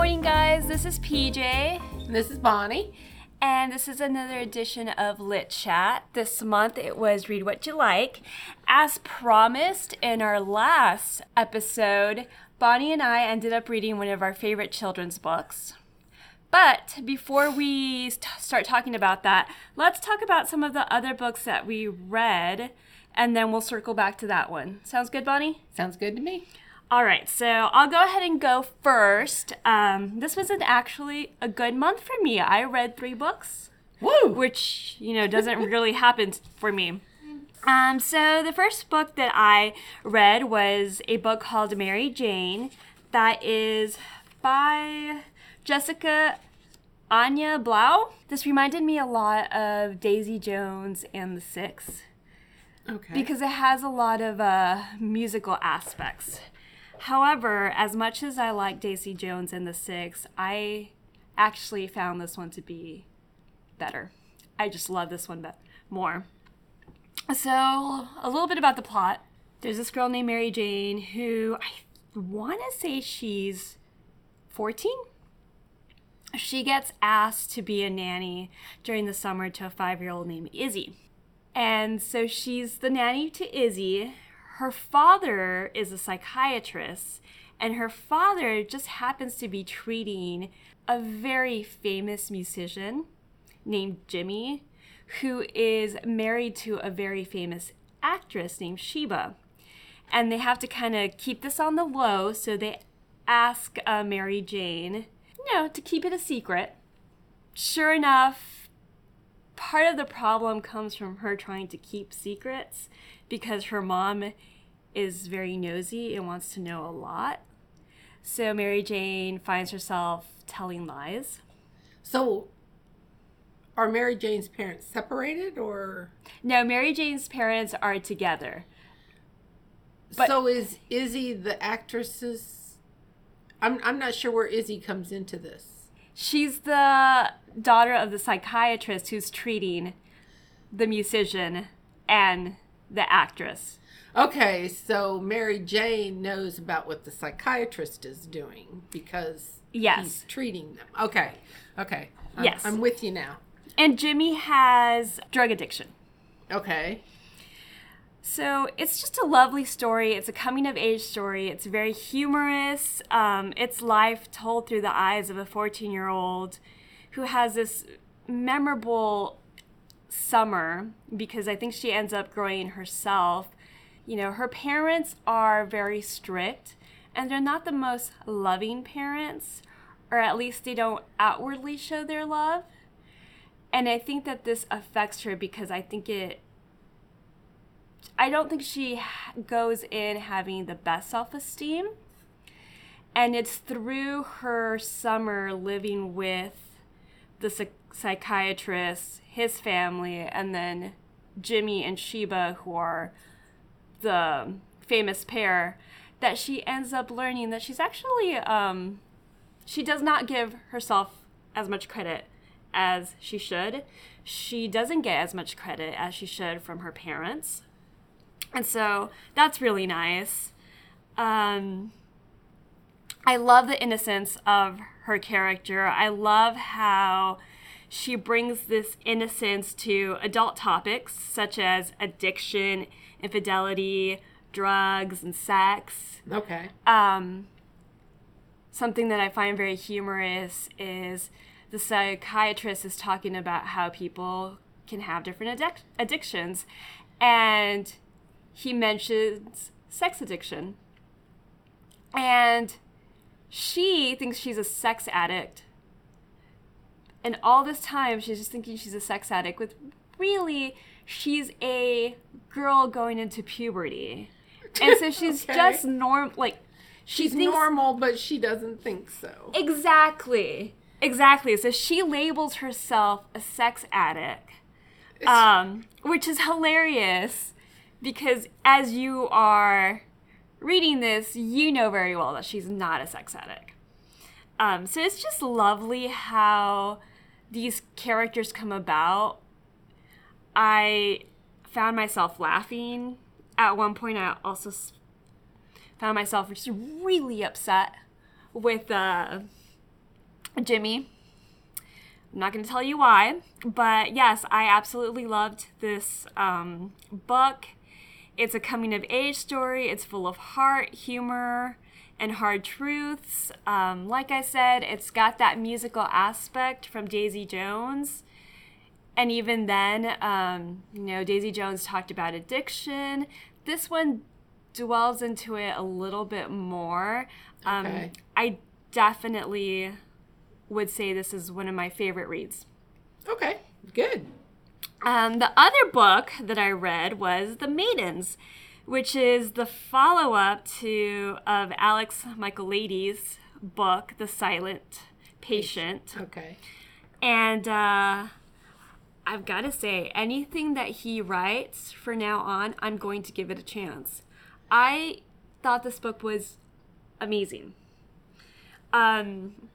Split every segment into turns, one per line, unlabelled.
morning, guys. This is PJ.
This is Bonnie.
And this is another edition of Lit Chat. This month it was Read What You Like. As promised in our last episode, Bonnie and I ended up reading one of our favorite children's books. But before we st- start talking about that, let's talk about some of the other books that we read, and then we'll circle back to that one. Sounds good, Bonnie?
Sounds good to me.
All right, so I'll go ahead and go first. Um, this was an actually a good month for me. I read three books,
Woo!
which you know doesn't really happen for me. Um, so the first book that I read was a book called Mary Jane, that is by Jessica Anya Blau. This reminded me a lot of Daisy Jones and the Six
Okay.
because it has a lot of uh, musical aspects. However, as much as I like Daisy Jones and the Six, I actually found this one to be better. I just love this one be- more. So, a little bit about the plot. There's this girl named Mary Jane who I want to say she's 14. She gets asked to be a nanny during the summer to a five year old named Izzy. And so she's the nanny to Izzy. Her father is a psychiatrist, and her father just happens to be treating a very famous musician named Jimmy, who is married to a very famous actress named Sheba. And they have to kind of keep this on the low, so they ask uh, Mary Jane, you know, to keep it a secret. Sure enough, part of the problem comes from her trying to keep secrets because her mom is very nosy and wants to know a lot. So Mary Jane finds herself telling lies.
so, are Mary Jane's parents separated, or
No, Mary Jane's parents are together. But-
so is Izzy the actress's? I'm I'm not sure where Izzy comes into this.
She's the daughter of the psychiatrist who's treating the musician and the actress.
Okay, so Mary Jane knows about what the psychiatrist is doing because
Yes.
he's treating them. Okay, okay. I'm,
Yes.
I'm with you now.
And Jimmy has drug addiction.
Okay.
So it's just a lovely story. It's a coming of age story. It's very humorous. Um, it's life told through the eyes of a 14 year old who has this memorable summer because I think she ends up growing herself. You know, her parents are very strict and they're not the most loving parents, or at least they don't outwardly show their love. And I think that this affects her because I think it I don't think she goes in having the best self esteem. And it's through her summer living with the psychiatrist, his family, and then Jimmy and Sheba, who are the famous pair, that she ends up learning that she's actually, um, she does not give herself as much credit as she should. She doesn't get as much credit as she should from her parents. And so that's really nice. Um, I love the innocence of her character. I love how she brings this innocence to adult topics such as addiction, infidelity, drugs, and sex.
Okay.
Um, something that I find very humorous is the psychiatrist is talking about how people can have different addic- addictions, and he mentions sex addiction. And she thinks she's a sex addict. And all this time, she's just thinking she's a sex addict, with really, she's a girl going into puberty. And so she's
Okay.
just norm, like, she
She's
thinks
normal, but she doesn't think so.
Exactly. Exactly. So she labels herself a sex addict, um, which is hilarious because as you are reading this, you know very well that she's not a sex addict. Um, so it's just lovely how these characters come about. I found myself laughing. At one point, I also found myself just really upset with uh, Jimmy. I'm not going to tell you why, but yes, I absolutely loved this um, book. It's a coming of age story. It's full of heart, humor, and hard truths. Um, like I said, it's got that musical aspect from Daisy Jones. And even then, um, you know, Daisy Jones talked about addiction. This one dwells into it a little bit more. Um,
Okay.
I definitely would say this is one of my favorite reads.
Okay, good.
Um, the other book that I read was The Maidens, which is the follow up to of Alex Michaelides' book, The Silent Patient.
Okay.
And uh, I've got to say, anything that he writes for now on, I'm going to give it a chance. I thought this book was amazing. Um,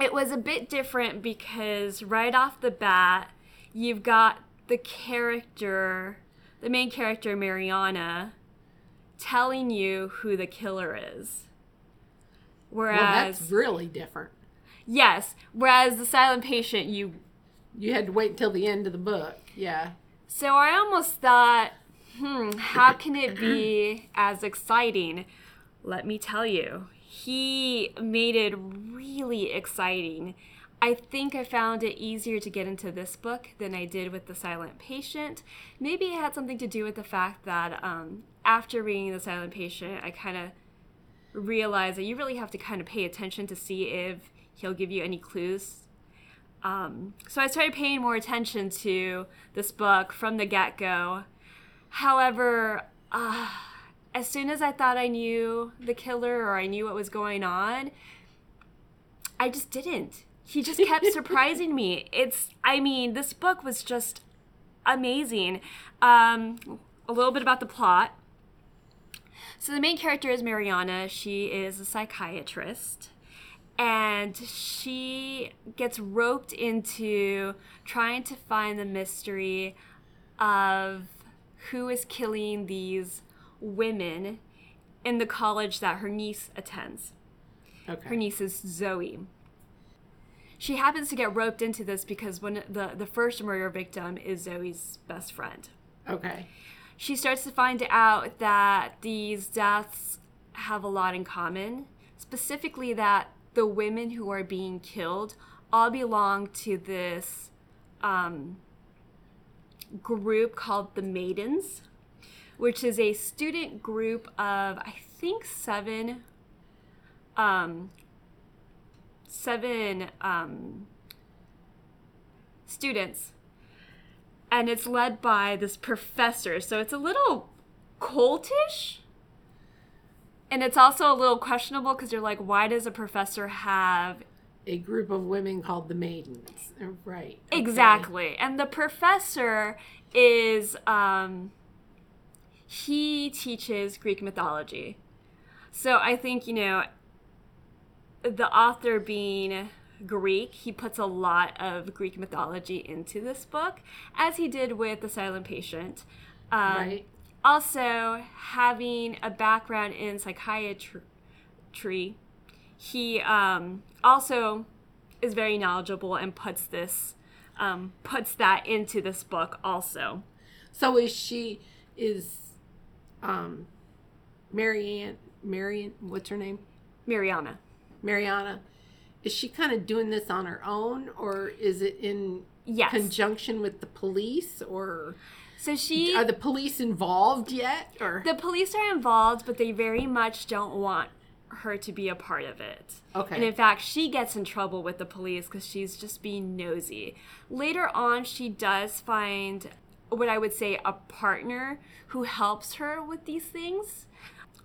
it was a bit different because right off the bat, you've got the character, the main character, Mariana, telling you who the killer is. Whereas Well,
that's really different.
yes, whereas the silent patient, you
You had to wait until the end of the book. Yeah.
So I almost thought, hmm, how can it be as exciting? Let me tell you, he made it really exciting. I think I found it easier to get into this book than I did with The Silent Patient. Maybe it had something to do with the fact that um, after reading The Silent Patient, I kind of realized that you really have to kind of pay attention to see if he'll give you any clues um, so I started paying more attention to this book from the get go. However, uh, as soon as I thought I knew the killer or I knew what was going on, I just didn't. He just kept surprising me. It's, I mean, this book was just amazing. Um, a little bit about the plot. So the main character is Mariana. She is a psychiatrist and she gets roped into trying to find the mystery of who is killing these women in the college that her niece attends.
Okay.
Her niece is Zoe. She happens to get roped into this because when the, the first murder victim is Zoe's best friend.
Okay.
She starts to find out that these deaths have a lot in common, specifically that the women who are being killed all belong to this um, group called the Maidens, which is a student group of, I think, seven. Um, seven um, students and it's led by this professor. So it's a little cultish. And it's also a little questionable because you're like, why does a professor have
A group of women called the Maidens. Uh, Right. Okay.
exactly? And the professor is um, he teaches Greek mythology. So I think you know the author being Greek, he puts a lot of Greek mythology into this book, as he did with The Silent Patient. Um,
Right.
Also, having a background in psychiatry, he um, also is very knowledgeable and puts this um, puts that into this book also.
So is she is um Marianne Marian what's her name?
Mariana.
Mariana. Is she kind of doing this on her own or is it in
Yes.
conjunction with the police or
So she
are the police involved yet or
The police are involved, but they very much don't want her to be a part of it.
Okay.
And in fact, she gets in trouble with the police because she's just being nosy. Later on, she does find what I would say a partner who helps her with these things.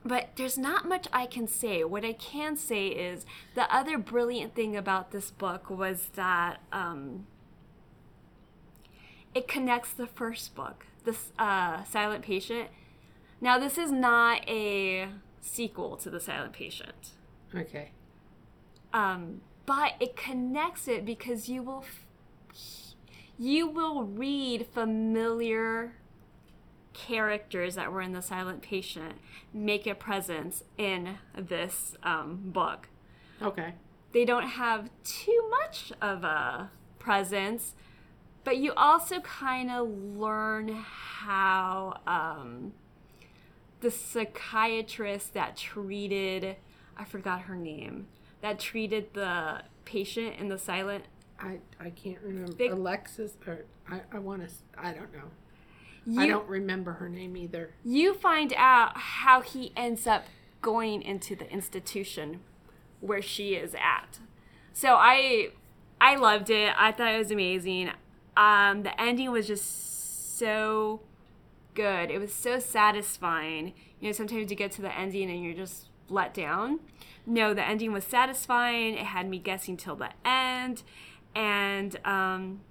But there's not much I can say. What I can say is the other brilliant thing about this book was that um, it connects the first book, this uh, Silent Patient. Now, this is not a sequel to The Silent Patient,
Okay.
um, but it connects it because you will f- you will read familiar characters that were in The Silent Patient make a presence in this um, book.
Okay.
they don't have too much of a presence, but you also kind of learn how um, the psychiatrist that treated, I forgot her name, that treated the patient in the silent.
I, I can't remember.
Big-
Alexis, or I, I want to, I don't know.
You,
I don't remember her name either.
you find out how he ends up going into the institution where she is at. So I I loved it. I thought it was amazing. Um, the ending was just so good. It was so satisfying. You know, sometimes you get to the ending and you're just let down. No, the ending was satisfying. It had me guessing till the end. And um,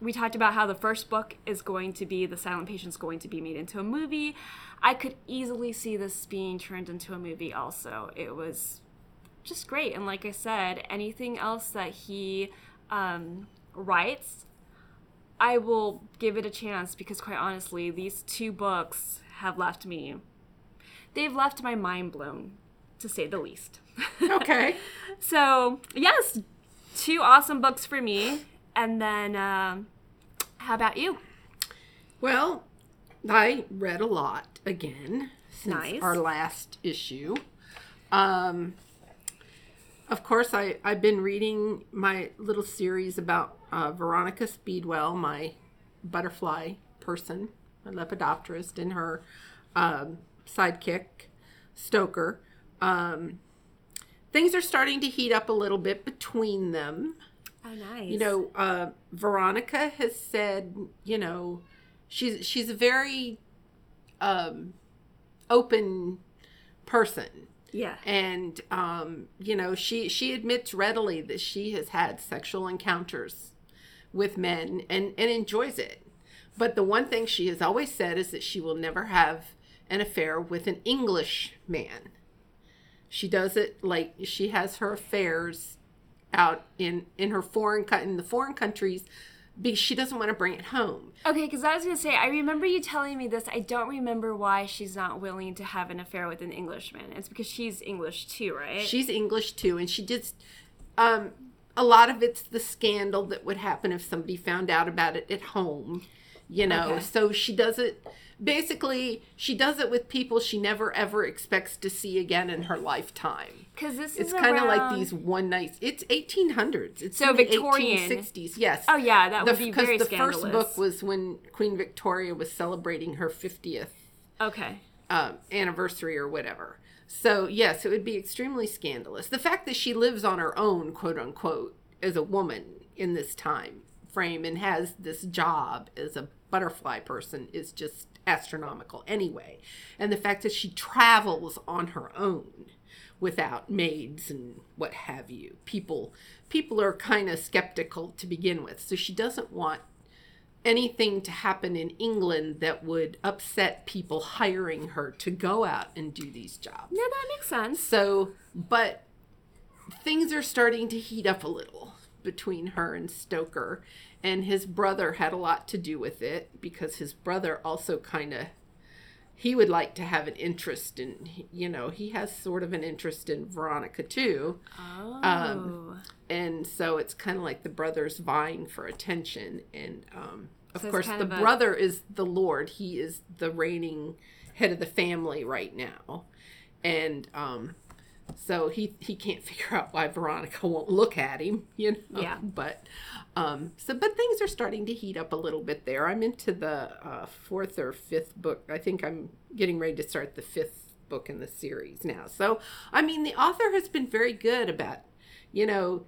we talked about how the first book is going to be The Silent Patient's going to be made into a movie. I could easily see this being turned into a movie also. It was just great. And like I said, anything else that he um, writes, I will give it a chance because, quite honestly, these two books have left me. They've left my mind blown, to say the least.
Okay.
so, yes, two awesome books for me. And then, um, how about you?
well, I read a lot again since
Nice.
our last issue. Um, of course, I, I've been reading my little series about uh, Veronica Speedwell, my butterfly person, my lepidopterist, and her um, sidekick, Stoker. Um, things are starting to heat up a little bit between them.
Oh, nice.
You know, uh, Veronica has said, you know, she's she's a very um, open person,
yeah.
and um, you know, she she admits readily that she has had sexual encounters with men and and enjoys it. But the one thing she has always said is that she will never have an affair with an English man. She does it like she has her affairs out in in her foreign co- in the foreign countries because she doesn't want to bring it home.
Okay, because I was going to say, I remember you telling me this. I don't remember why she's not willing to have an affair with an Englishman. It's because she's English too, right?
She's English too, and she just um, a lot of it's the scandal that would happen if somebody found out about it at home. You know,
Okay.
so she does it. Basically, she does it with people she never ever expects to see again in her lifetime.
Because this
It's kind of like these one nights It's 1800s. It's
So Victorian.
1860s. Yes.
Oh yeah, that would
The-
be
because
very
the
scandalous.
first book was when Queen Victoria was celebrating her 50th
okay.
um, anniversary or whatever. So yes, it would be extremely scandalous. The fact that she lives on her own, quote unquote, as a woman in this time frame and has this job as a butterfly person is just astronomical anyway. And the fact that she travels on her own without maids and what have you. People people are kind of skeptical to begin with. So she doesn't want anything to happen in England that would upset people hiring her to go out and do these jobs.
Yeah, that makes sense.
So, but things are starting to heat up a little between her and Stoker, and his brother had a lot to do with it because his brother also kind of he would like to have an interest in you know he has sort of an interest in Veronica too.
Oh.
Um, and so it's kind of like the brothers vying for attention and um, of
So
course the
of a-
brother is the lord. He is the reigning head of the family right now. And um, so he he can't figure out why veronica won't look at him you know?
Yeah.
but um, so but things are starting to heat up a little bit there. I'm into the uh, fourth or fifth book. I think i'm getting ready to start the fifth book in the series now. So i mean the author has been very good about you know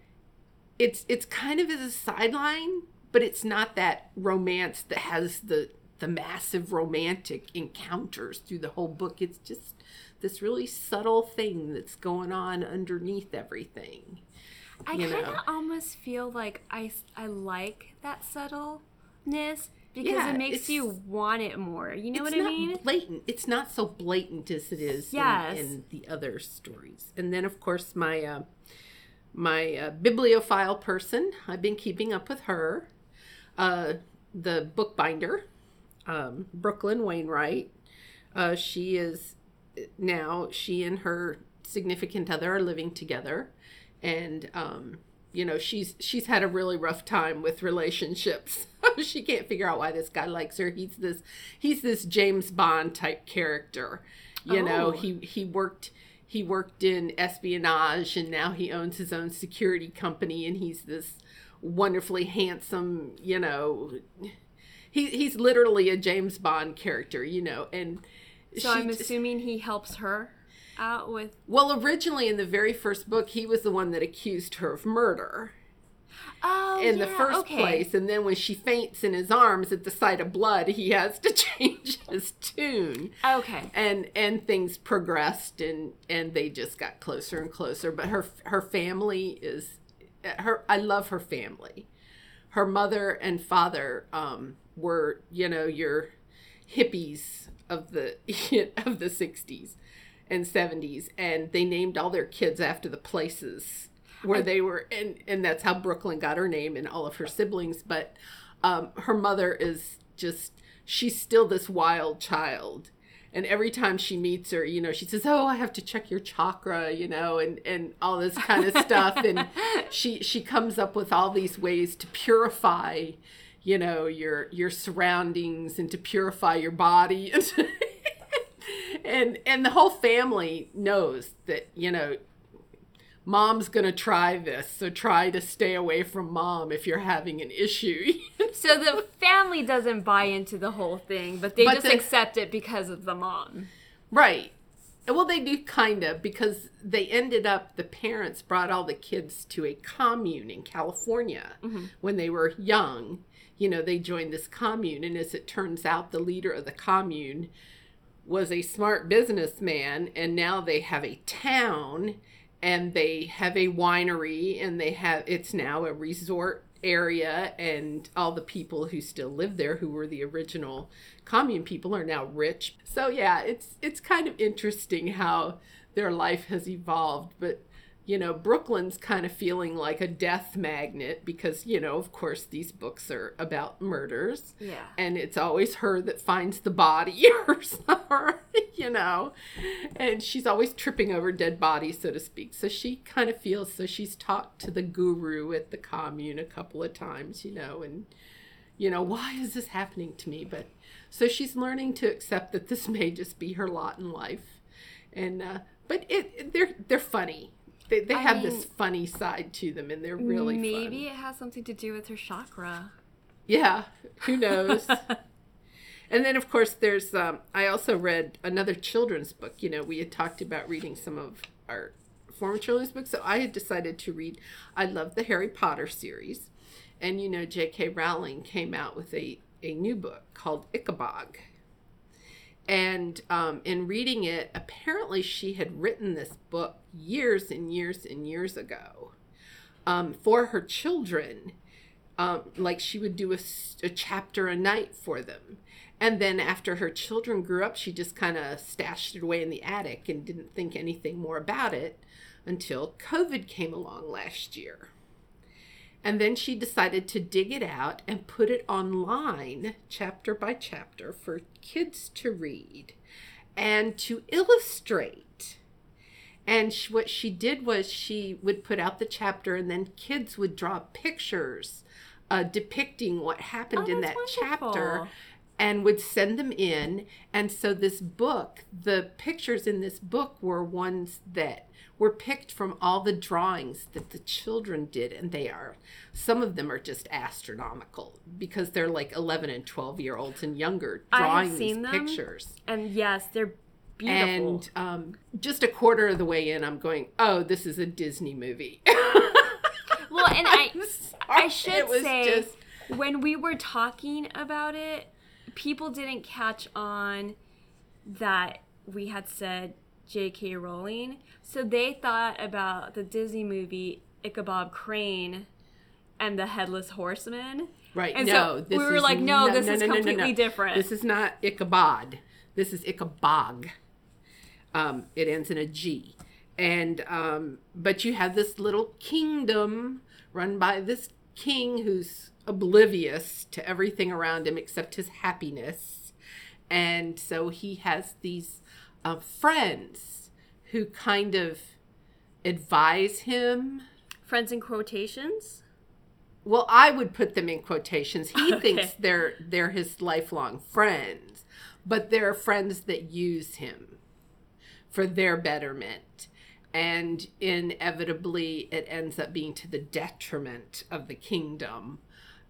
it's it's kind of as a sideline but it's not that romance that has the the massive romantic encounters through the whole book. It's just this really subtle thing that's going on underneath everything
I kind of almost feel like I, I like that subtleness because
Yeah,
it makes you want it more. You know what I
not
mean?
blatant it's not so blatant as it is in-
Yes.
in, the other stories and then of course my uh, my uh, bibliophile person i've been keeping up with her uh, the bookbinder um, brooklyn wainwright uh, she is now she and her significant other are living together and um, you know she's she's had a really rough time with relationships. she can't figure out why this guy likes her. He's this he's this James Bond type character. You oh. know, he he worked he worked in espionage and now he owns his own security company and he's this wonderfully handsome, you know, he he's literally a James Bond character, you know, and
so I'm assuming he helps her out with.
Well, originally in the very first book, he was the one that accused her of murder.
Oh,
in
yeah,
the first
okay.
place, and then when she faints in his arms at the sight of blood, he has to change his tune.
Okay.
And and things progressed, and and they just got closer and closer. But her her family is her. I love her family. Her mother and father um, were, you know, your hippies of the of the 60s and 70s and they named all their kids after the places where they were and and that's how Brooklyn got her name and all of her siblings but um, her mother is just she's still this wild child and every time she meets her you know she says oh i have to check your chakra you know and and all this kind of stuff and she she comes up with all these ways to purify you know your your surroundings and to purify your body. And and the whole family knows that you know mom's going to try this. So try to stay away from mom if you're having an issue.
So the family doesn't buy into the whole thing but they but just the, accept it because of the mom.
Right. Well they do kind of because they ended up the parents brought all the kids to a commune in california mm-hmm. when they were young you know, they joined this commune. And as it turns out, the leader of the commune was a smart businessman. And now they have a town and they have a winery and they have, it's now a resort area. And all the people who still live there, who were the original commune people, are now rich. So, yeah, it's, it's kind of interesting how their life has evolved. But, you know, Brooklyn's kind of feeling like a death magnet because, you know, of course, these books are about murders.
Yeah.
And it's always her that finds the body or something, you know. And she's always tripping over dead bodies, so to speak. So she kind of feels so she's talked to the guru at the commune a couple of times, you know, and, you know, why is this happening to me? But so she's learning to accept that this may just be her lot in life. And, uh, but it, they're they're funny they, they have mean, this funny side to them, and they're really funny.
maybe
fun.
it has something to do with her chakra.
Yeah, who knows? and then, of course, there's. Um, I also read another children's book. You know, we had talked about reading some of our former children's books, so I had decided to read. I love the Harry Potter series, and you know, J.K. Rowling came out with a a new book called Ichabod and um, in reading it, apparently she had written this book years and years and years ago um, for her children. Um, like she would do a, a chapter a night for them. And then after her children grew up, she just kind of stashed it away in the attic and didn't think anything more about it until COVID came along last year. And then she decided to dig it out and put it online, chapter by chapter, for kids to read and to illustrate. And she, what she did was she would put out the chapter, and then kids would draw pictures uh, depicting what happened
oh,
in that
wonderful.
chapter and would send them in. And so, this book, the pictures in this book were ones that were picked from all the drawings that the children did and they are some of them are just astronomical because they're like 11 and 12 year olds and younger drawing these them, pictures.
and yes they're beautiful.
And um, just a quarter of the way in i'm going oh this is a disney movie.
Well and i i should say just... when we were talking about it people didn't catch on that we had said J.K. Rowling. So they thought about the Disney movie Ichabod Crane and the Headless Horseman.
Right.
And
no,
so we were like, no, no this no, is completely different.
This is not Ichabod. This is Ickabog. Um, it ends in a G. And um, but you have this little kingdom run by this king who's oblivious to everything around him except his happiness. And so he has these uh, friends who kind of advise him
Friends in quotations?
Well, I would put them in quotations. He
Okay.
thinks they're they're his lifelong friends, but they're friends that use him for their betterment. And inevitably it ends up being to the detriment of the kingdom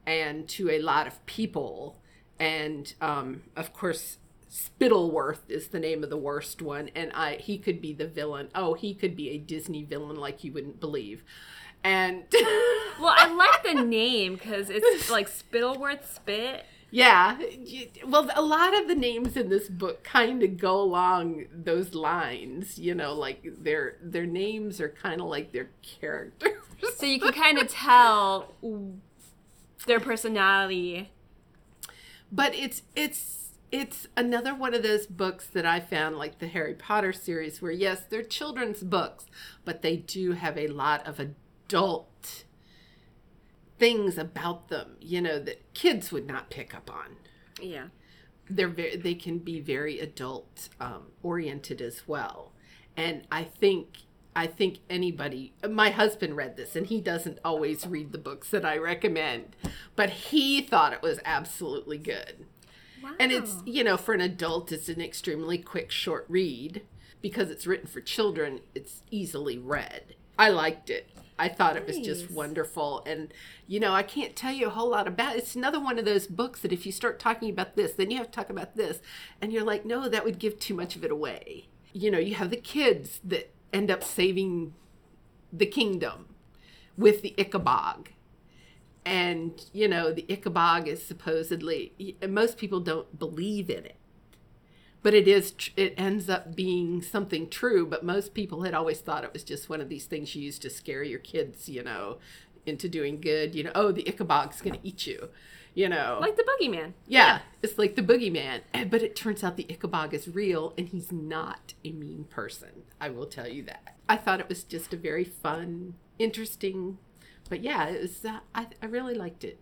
and to a lot of people. And um, of course Spittleworth is the name of the worst one, and I he could be the villain. Oh, he could be a Disney villain like you wouldn't believe. And
Well, I like the name because it's like Spittleworth Spit.
Yeah. Well, a lot of the names in this book kind of go along those lines, you know, like their their names are kind of like their characters.
So you can kind of tell their personality.
but it's it's it's another one of those books that I found like the Harry Potter series where yes, they're children's books, but they do have a lot of adult things about them, you know, that kids would not pick up on.
Yeah.
they're very they can be very adult um, oriented as well and i think i think anybody my husband read this and he doesn't always read the books that i recommend but he thought it was absolutely good
Wow.
and it's you know for an adult it's an extremely quick short read. Because it's written for children it's easily read. I liked it. I thought it was just wonderful. And you know i can't tell you a whole lot about it. it's another one of those books that if you start talking about this then you have to talk about this. And you're like no that would give too much of it away. You know you have the kids that end up saving the kingdom with the ichabod and you know the ichabod is supposedly most people don't believe in it but it is it ends up being something true but most people had always thought it was just one of these things you use to scare your kids you know into doing good you know oh the ichabod's gonna eat you you know
like the boogeyman.
yeah, it's like the boogeyman. But it turns out the Ichabod is real and he's not a mean person. I will tell you that. I thought it was just a very fun, interesting, but yeah, it was, uh, I, I really liked it.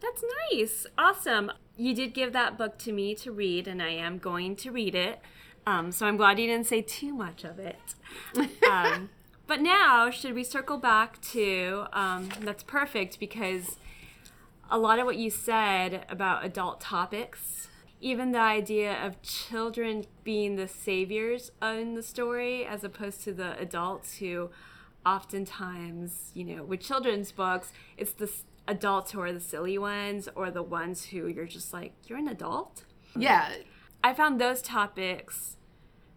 That's nice. Awesome. You did give that book to me to read, and I am going to read it. Um, so I'm glad you didn't say too much of it. Um, but now, should we circle back to um, that's perfect because a lot of what you said about adult topics, even the idea of children being the saviors in the story as opposed to the adults who oftentimes, you know, with children's books, it's the adults who are the silly ones or the ones who you're just like, you're an adult?
Yeah,
I found those topics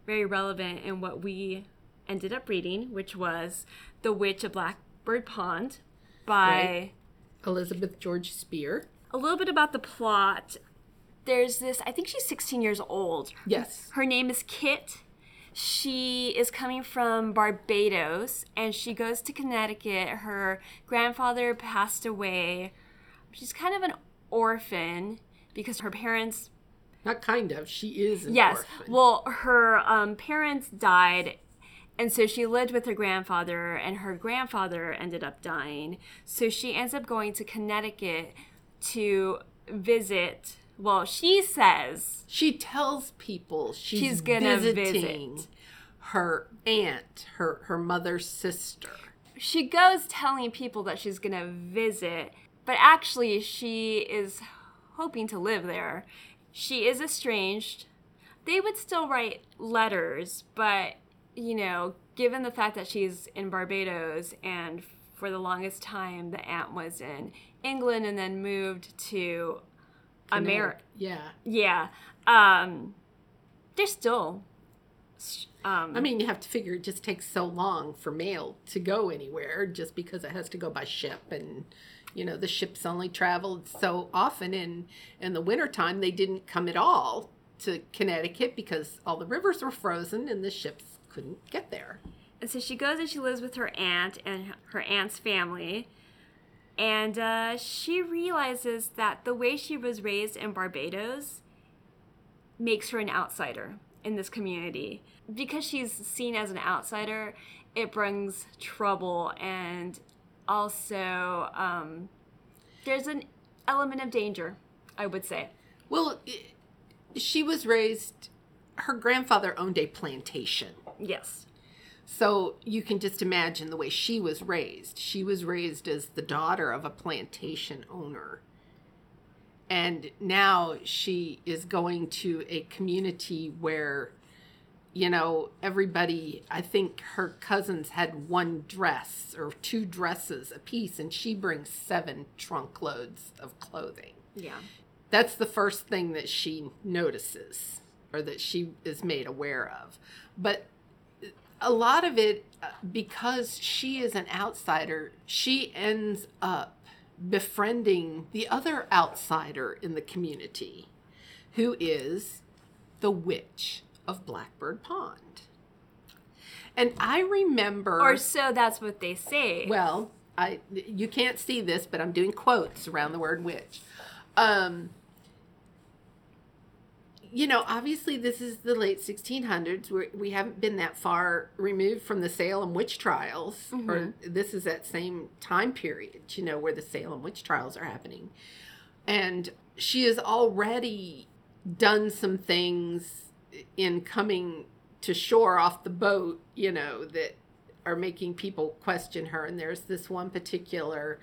very relevant in what we ended up reading, which was The Witch of Blackbird Pond by
Right. Elizabeth George Speare.
a little bit about the plot. There's this, I think she's 16 years old.
Yes.
Her name is Kit. She is coming from Barbados and she goes to Connecticut. Her grandfather passed away. She's kind of an orphan because her parents
Not kind of. She is an
Yes.
orphan.
Well, her um, parents died, and so she lived with her grandfather, and her grandfather ended up dying. So she ends up going to Connecticut to visit. Well, she says
she tells people she's,
She's gonna
visiting
visit.
her aunt, her, her mother's sister.
she goes telling people that she's gonna visit, but actually she is hoping to live there. She is estranged. They would still write letters, but you know, given the fact that she's in Barbados and for the longest time the aunt was in England and then moved to America.
Yeah.
Yeah. Um they're still um
I mean, you have to figure it just takes so long for mail to go anywhere just because it has to go by ship and you know the ships only traveled so often in in the wintertime they didn't come at all to Connecticut because all the rivers were frozen and the ships couldn't get there.
And so she goes and she lives with her aunt and her aunt's family. And uh, she realizes that the way she was raised in Barbados makes her an outsider in this community. Because she's seen as an outsider, it brings trouble and also um, there's an element of danger, I would say.
Well, she was raised her grandfather owned a plantation.
Yes.
So you can just imagine the way she was raised. She was raised as the daughter of a plantation owner. And now she is going to a community where, you know, everybody, I think her cousins had one dress or two dresses apiece, and she brings seven trunk loads of clothing.
Yeah.
That's the first thing that she notices or that she is made aware of. But a lot of it, uh, because she is an outsider, she ends up befriending the other outsider in the community, who is the witch of Blackbird Pond. And I remember.
Or so that's what they say.
Well, I you can't see this, but I'm doing quotes around the word witch. Um, you know, obviously, this is the late 1600s. We're, we haven't been that far removed from the Salem witch trials, mm-hmm. or this is that same time period, you know, where the Salem witch trials are happening. And she has already done some things in coming to shore off the boat, you know, that are making people question her. And there's this one particular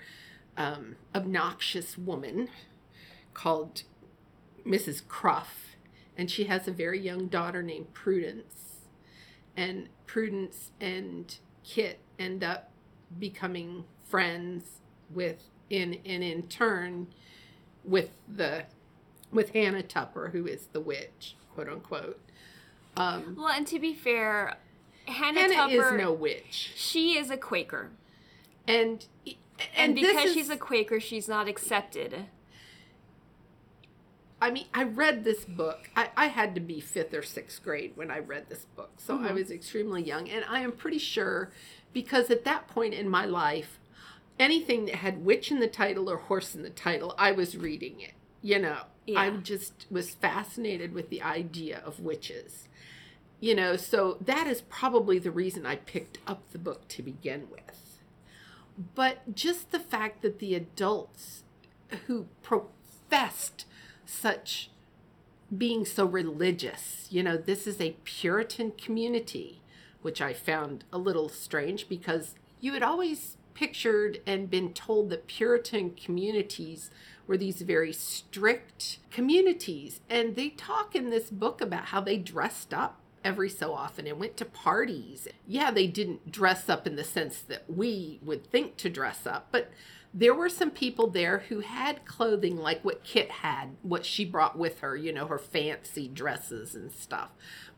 um, obnoxious woman called Mrs. Cruff and she has a very young daughter named Prudence. And Prudence and Kit end up becoming friends with in and in turn with the with Hannah Tupper, who is the witch, quote unquote.
Um, well, and to be fair, Hannah,
Hannah
Tupper
is no witch.
She is a Quaker,
and
and, and because is, she's a Quaker, she's not accepted
I mean, I read this book. I, I had to be fifth or sixth grade when I read this book. So mm-hmm. I was extremely young. And I am pretty sure because at that point in my life, anything that had witch in the title or horse in the title, I was reading it. You know, yeah. I just was fascinated with the idea of witches. You know, so that is probably the reason I picked up the book to begin with. But just the fact that the adults who professed such being so religious. You know, this is a Puritan community, which I found a little strange because you had always pictured and been told that Puritan communities were these very strict communities. And they talk in this book about how they dressed up every so often and went to parties. Yeah, they didn't dress up in the sense that we would think to dress up, but there were some people there who had clothing like what Kit had, what she brought with her, you know, her fancy dresses and stuff.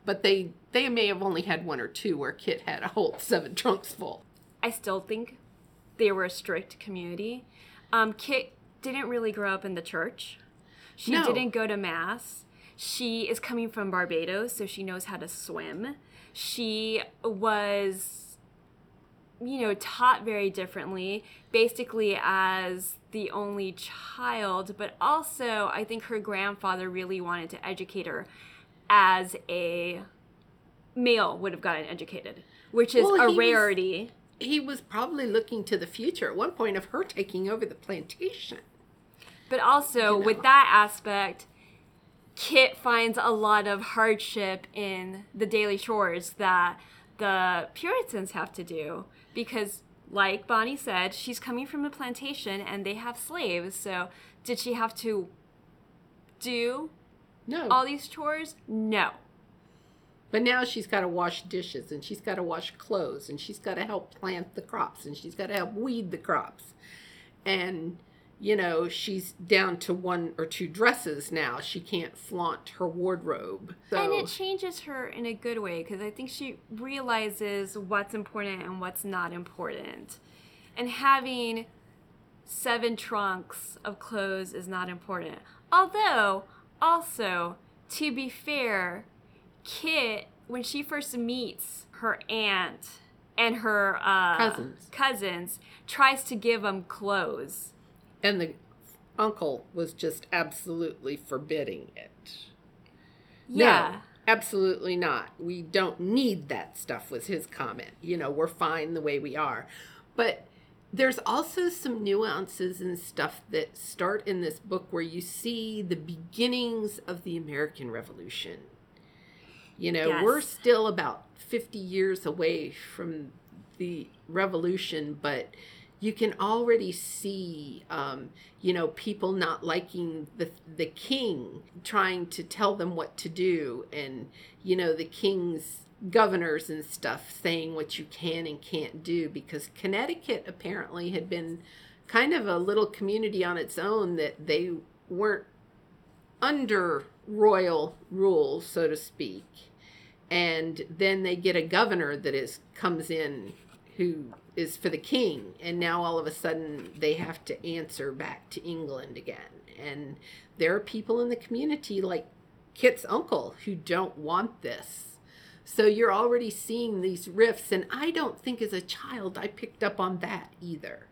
But they they may have only had one or two where Kit had a whole seven trunks full.
I still think they were a strict community. Um, Kit didn't really grow up in the church. She no. didn't go to mass. She is coming from Barbados, so she knows how to swim. She was you know, taught very differently, basically as the only child, but also I think her grandfather really wanted to educate her as a male would have gotten educated, which is well, a rarity.
Was, he was probably looking to the future at one point of her taking over the plantation.
But also, you know. with that aspect, Kit finds a lot of hardship in the daily chores that the Puritans have to do because like Bonnie said, she's coming from a plantation and they have slaves. So did she have to do
no.
all these chores? No.
But now she's got to wash dishes and she's got to wash clothes and she's got to help plant the crops and she's got to help weed the crops. And you know, she's down to one or two dresses now. She can't flaunt her wardrobe.
So. And it changes her in a good way because I think she realizes what's important and what's not important. And having seven trunks of clothes is not important. Although, also, to be fair, Kit, when she first meets her aunt and her uh,
cousins.
cousins, tries to give them clothes
and the uncle was just absolutely forbidding it.
Yeah.
No, absolutely not. We don't need that stuff, was his comment. You know, we're fine the way we are. But there's also some nuances and stuff that start in this book where you see the beginnings of the American Revolution. You know,
Yes.
we're still about 50 years away from the revolution, but you can already see, um, you know, people not liking the the king, trying to tell them what to do, and you know, the king's governors and stuff saying what you can and can't do because Connecticut apparently had been kind of a little community on its own that they weren't under royal rule, so to speak. And then they get a governor that is comes in who is for the king, and now all of a sudden they have to answer back to England again. And there are people in the community like Kit's uncle who don't want this. So you're already seeing these rifts, and I don't think as a child I picked up on that either.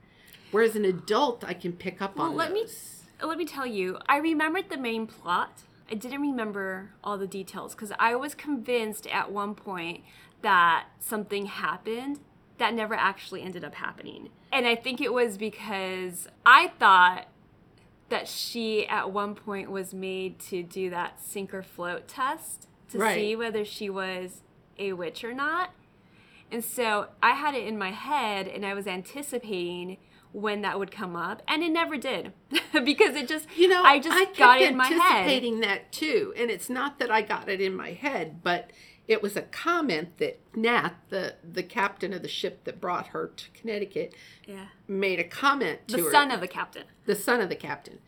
Whereas an adult, I can pick up
Well,
on
let me- Let me tell you, I remembered the main plot. I didn't remember all the details because I was convinced at one point that something happened that never actually ended up happening. And I think it was because I thought that she at one point was made to do that sink or float test to
Right.
see whether she was a witch or not. And so I had it in my head and I was anticipating when that would come up and it never did because it just
You know,
I just
kept
got it in my head.
anticipating that too, and it's not that I got it in my head, but it was a comment that Nat, the the captain of the ship that brought her to Connecticut,
Yeah.
made a comment to her.
The son of the captain.
the son of the captain.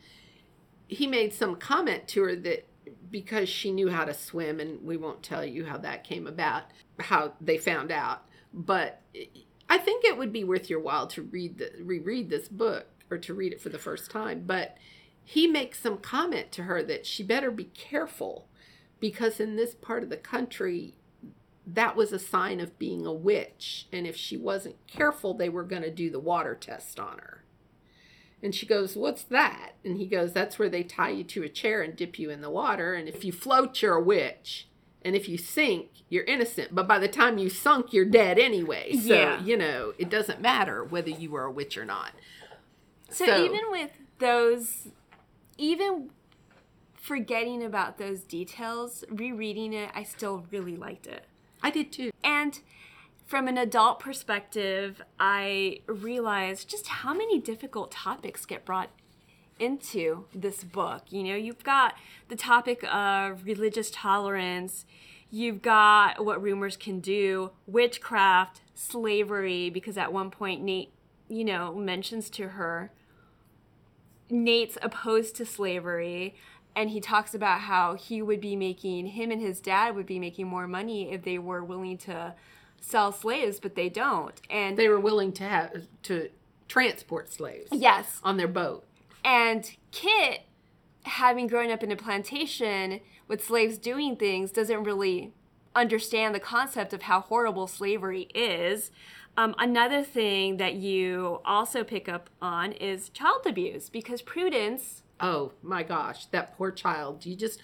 He made some comment to her that because she knew how to swim, and we won't tell you how that came about, how they found out, but I think it would be worth your while to read the reread this book or to read it for the first time. But he makes some comment to her that she better be careful because in this part of the country that was a sign of being a witch and if she wasn't careful they were going to do the water test on her and she goes, What's that? And he goes, That's where they tie you to a chair and dip you in the water. And if you float, you're a witch. And if you sink, you're innocent. But by the time you sunk, you're dead anyway. So,
Yeah.
you know, it doesn't matter whether you were a witch or not.
So,
So-
even with those, even forgetting about those details, rereading it, I still really liked it.
I did too.
And from an adult perspective, I realized just how many difficult topics get brought into this book. You know, you've got the topic of religious tolerance, you've got what rumors can do, witchcraft, slavery, because at one point Nate, you know, mentions to her Nate's opposed to slavery and he talks about how he would be making him and his dad would be making more money if they were willing to sell slaves but they don't. And
They were willing to have to transport slaves
yes.
on their boat.
and kit having grown up in a plantation with slaves doing things doesn't really understand the concept of how horrible slavery is. Um, another thing that you also pick up on is child abuse because prudence
Oh my gosh, that poor child. You just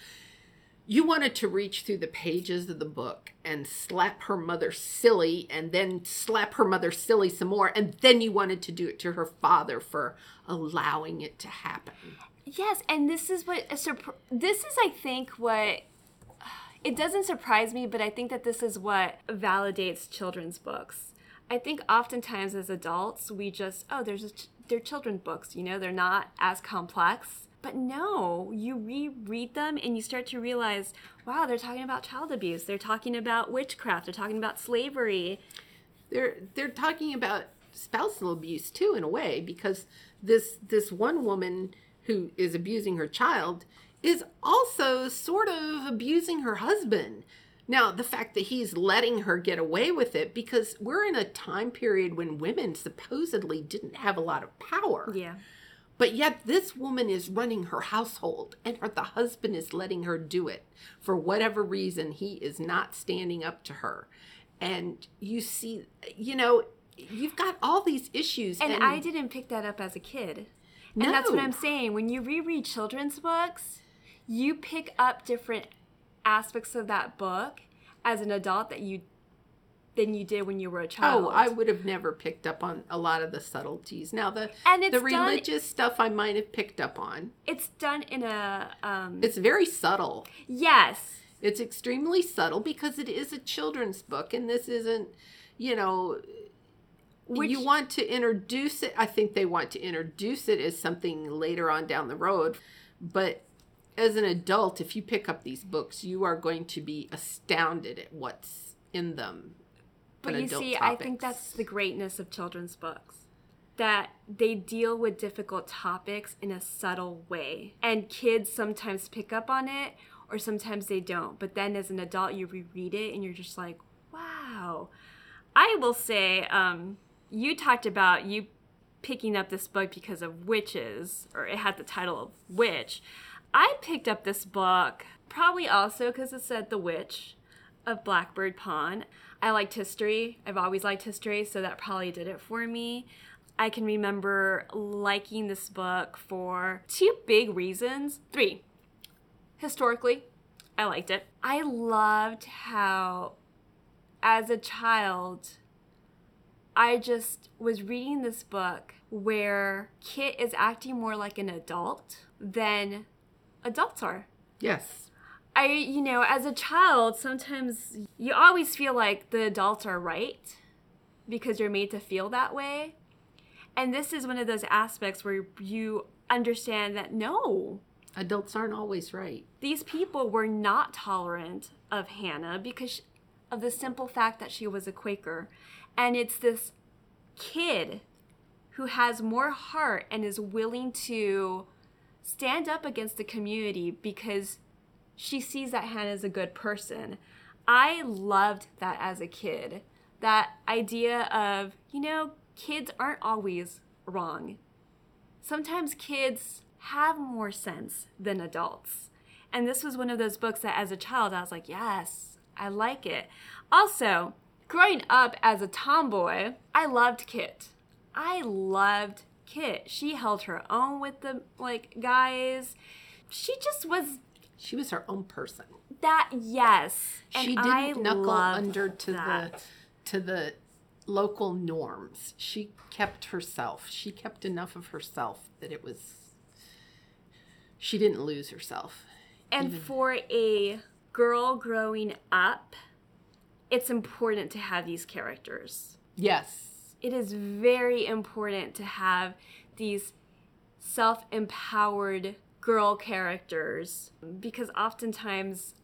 you wanted to reach through the pages of the book and slap her mother silly and then slap her mother silly some more and then you wanted to do it to her father for allowing it to happen.
Yes, and this is what a surp- this is I think what it doesn't surprise me, but I think that this is what validates children's books. I think oftentimes as adults we just oh there's a ch- they're children's books, you know, they're not as complex. But no, you reread them and you start to realize, wow, they're talking about child abuse. They're talking about witchcraft. They're talking about slavery.
They're they're talking about spousal abuse too in a way because this this one woman who is abusing her child is also sort of abusing her husband. Now, the fact that he's letting her get away with it because we're in a time period when women supposedly didn't have a lot of power.
Yeah.
But yet, this woman is running her household, and her, the husband is letting her do it. For whatever reason, he is not standing up to her. And you see, you know, you've got all these issues.
And, I didn't pick that up as a kid. And that's what I'm saying. When you reread children's books, you pick up different aspects of that book as an adult that you than you did when you were a child.
Oh, I would have never picked up on a lot of the subtleties. Now, the
And it's
the
done-
religious stuff I might have picked up on.
it's done in a um
It's very subtle.
yes.
It's extremely subtle because it is a children's book, and this isn't, you know,
Which-
you want to introduce it. I think they want to introduce it as something later on down the road. But as an adult, if you pick up these books, you are going to be astounded at what's in them.
But you see, I think that's the greatness of children's books. That they deal with difficult topics in a subtle way. And kids sometimes pick up on it or sometimes they don't. But then as an adult, you reread it and you're just like, wow. I will say, um, you talked about you picking up this book because of witches, or it had the title of Witch. I picked up this book probably also because it said The Witch of Blackbird Pond. I liked history. I've always liked history, so that probably did it for me. I can remember liking this book for two big reasons. Three. Historically, I liked it. I loved how, as a child, I just was reading this book where Kit is acting more like an adult than adults are.
Yes.
I, you know, as a child, sometimes you always feel like the adults are right because you're made to feel that way. And this is one of those aspects where you understand that no,
Adults aren't always right.
these people were not tolerant of Hannah because of the simple fact that she was a Quaker. And it's this kid who has more heart and is willing to stand up against the community because she sees that Hannah's a good person. I loved that as a kid. That idea of, you know, kids aren't always wrong sometimes kids have more sense than adults. And this was one of those books that as a child I was like, yes, I like it. Also, growing up as a tomboy, I loved Kit. I loved Kit. She held her own with the like guys. She just was
She was her own person.
that yes. And
she
I
didn't knuckle under to
that.
the to the local norms. She kept herself. She kept enough of herself that it was she didn't lose herself.
And for a girl growing up, it's important to have these characters.
Yes.
It is very important to have these self empowered girl characters because oftentimes,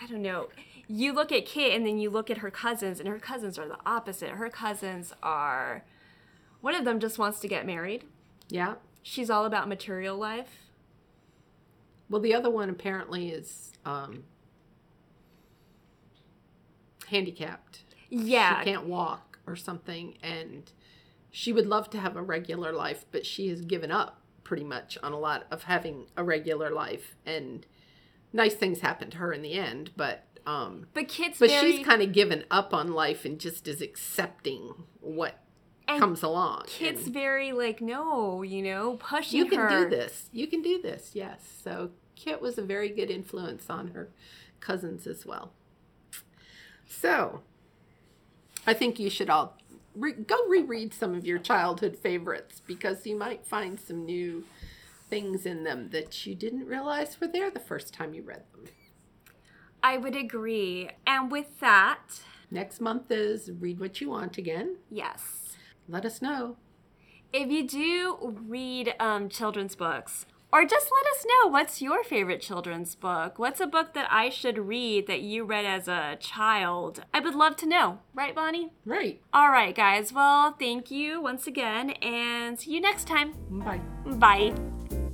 I don't know, you look at Kit and then you look at her cousins, and her cousins are the opposite. Her cousins are, one of them just wants to get married.
Yeah.
She's all about material life.
Well, the other one apparently is um handicapped.
Yeah.
She can't walk or something and she would love to have a regular life, but she has given up pretty much on a lot of having a regular life and nice things happen to her in the end, but um
But kids
but
very,
she's kind of given up on life and just is accepting what
and
comes along.
Kit's
and
very like, no, you know, pushing
you can
her.
do this. You can do this. Yes. So Kit was a very good influence on her cousins as well. So I think you should all re- go reread some of your childhood favorites because you might find some new things in them that you didn't realize were there the first time you read them.
I would agree. And with that,
Next month is Read What You Want again.
yes.
Let us know.
If you do read um, children's books, or just let us know what's your favorite children's book. What's a book that I should read that you read as a child? I would love to know. Right, Bonnie?
Right.
All right, guys. Well, thank you once again, and see you next time.
Bye.
Bye.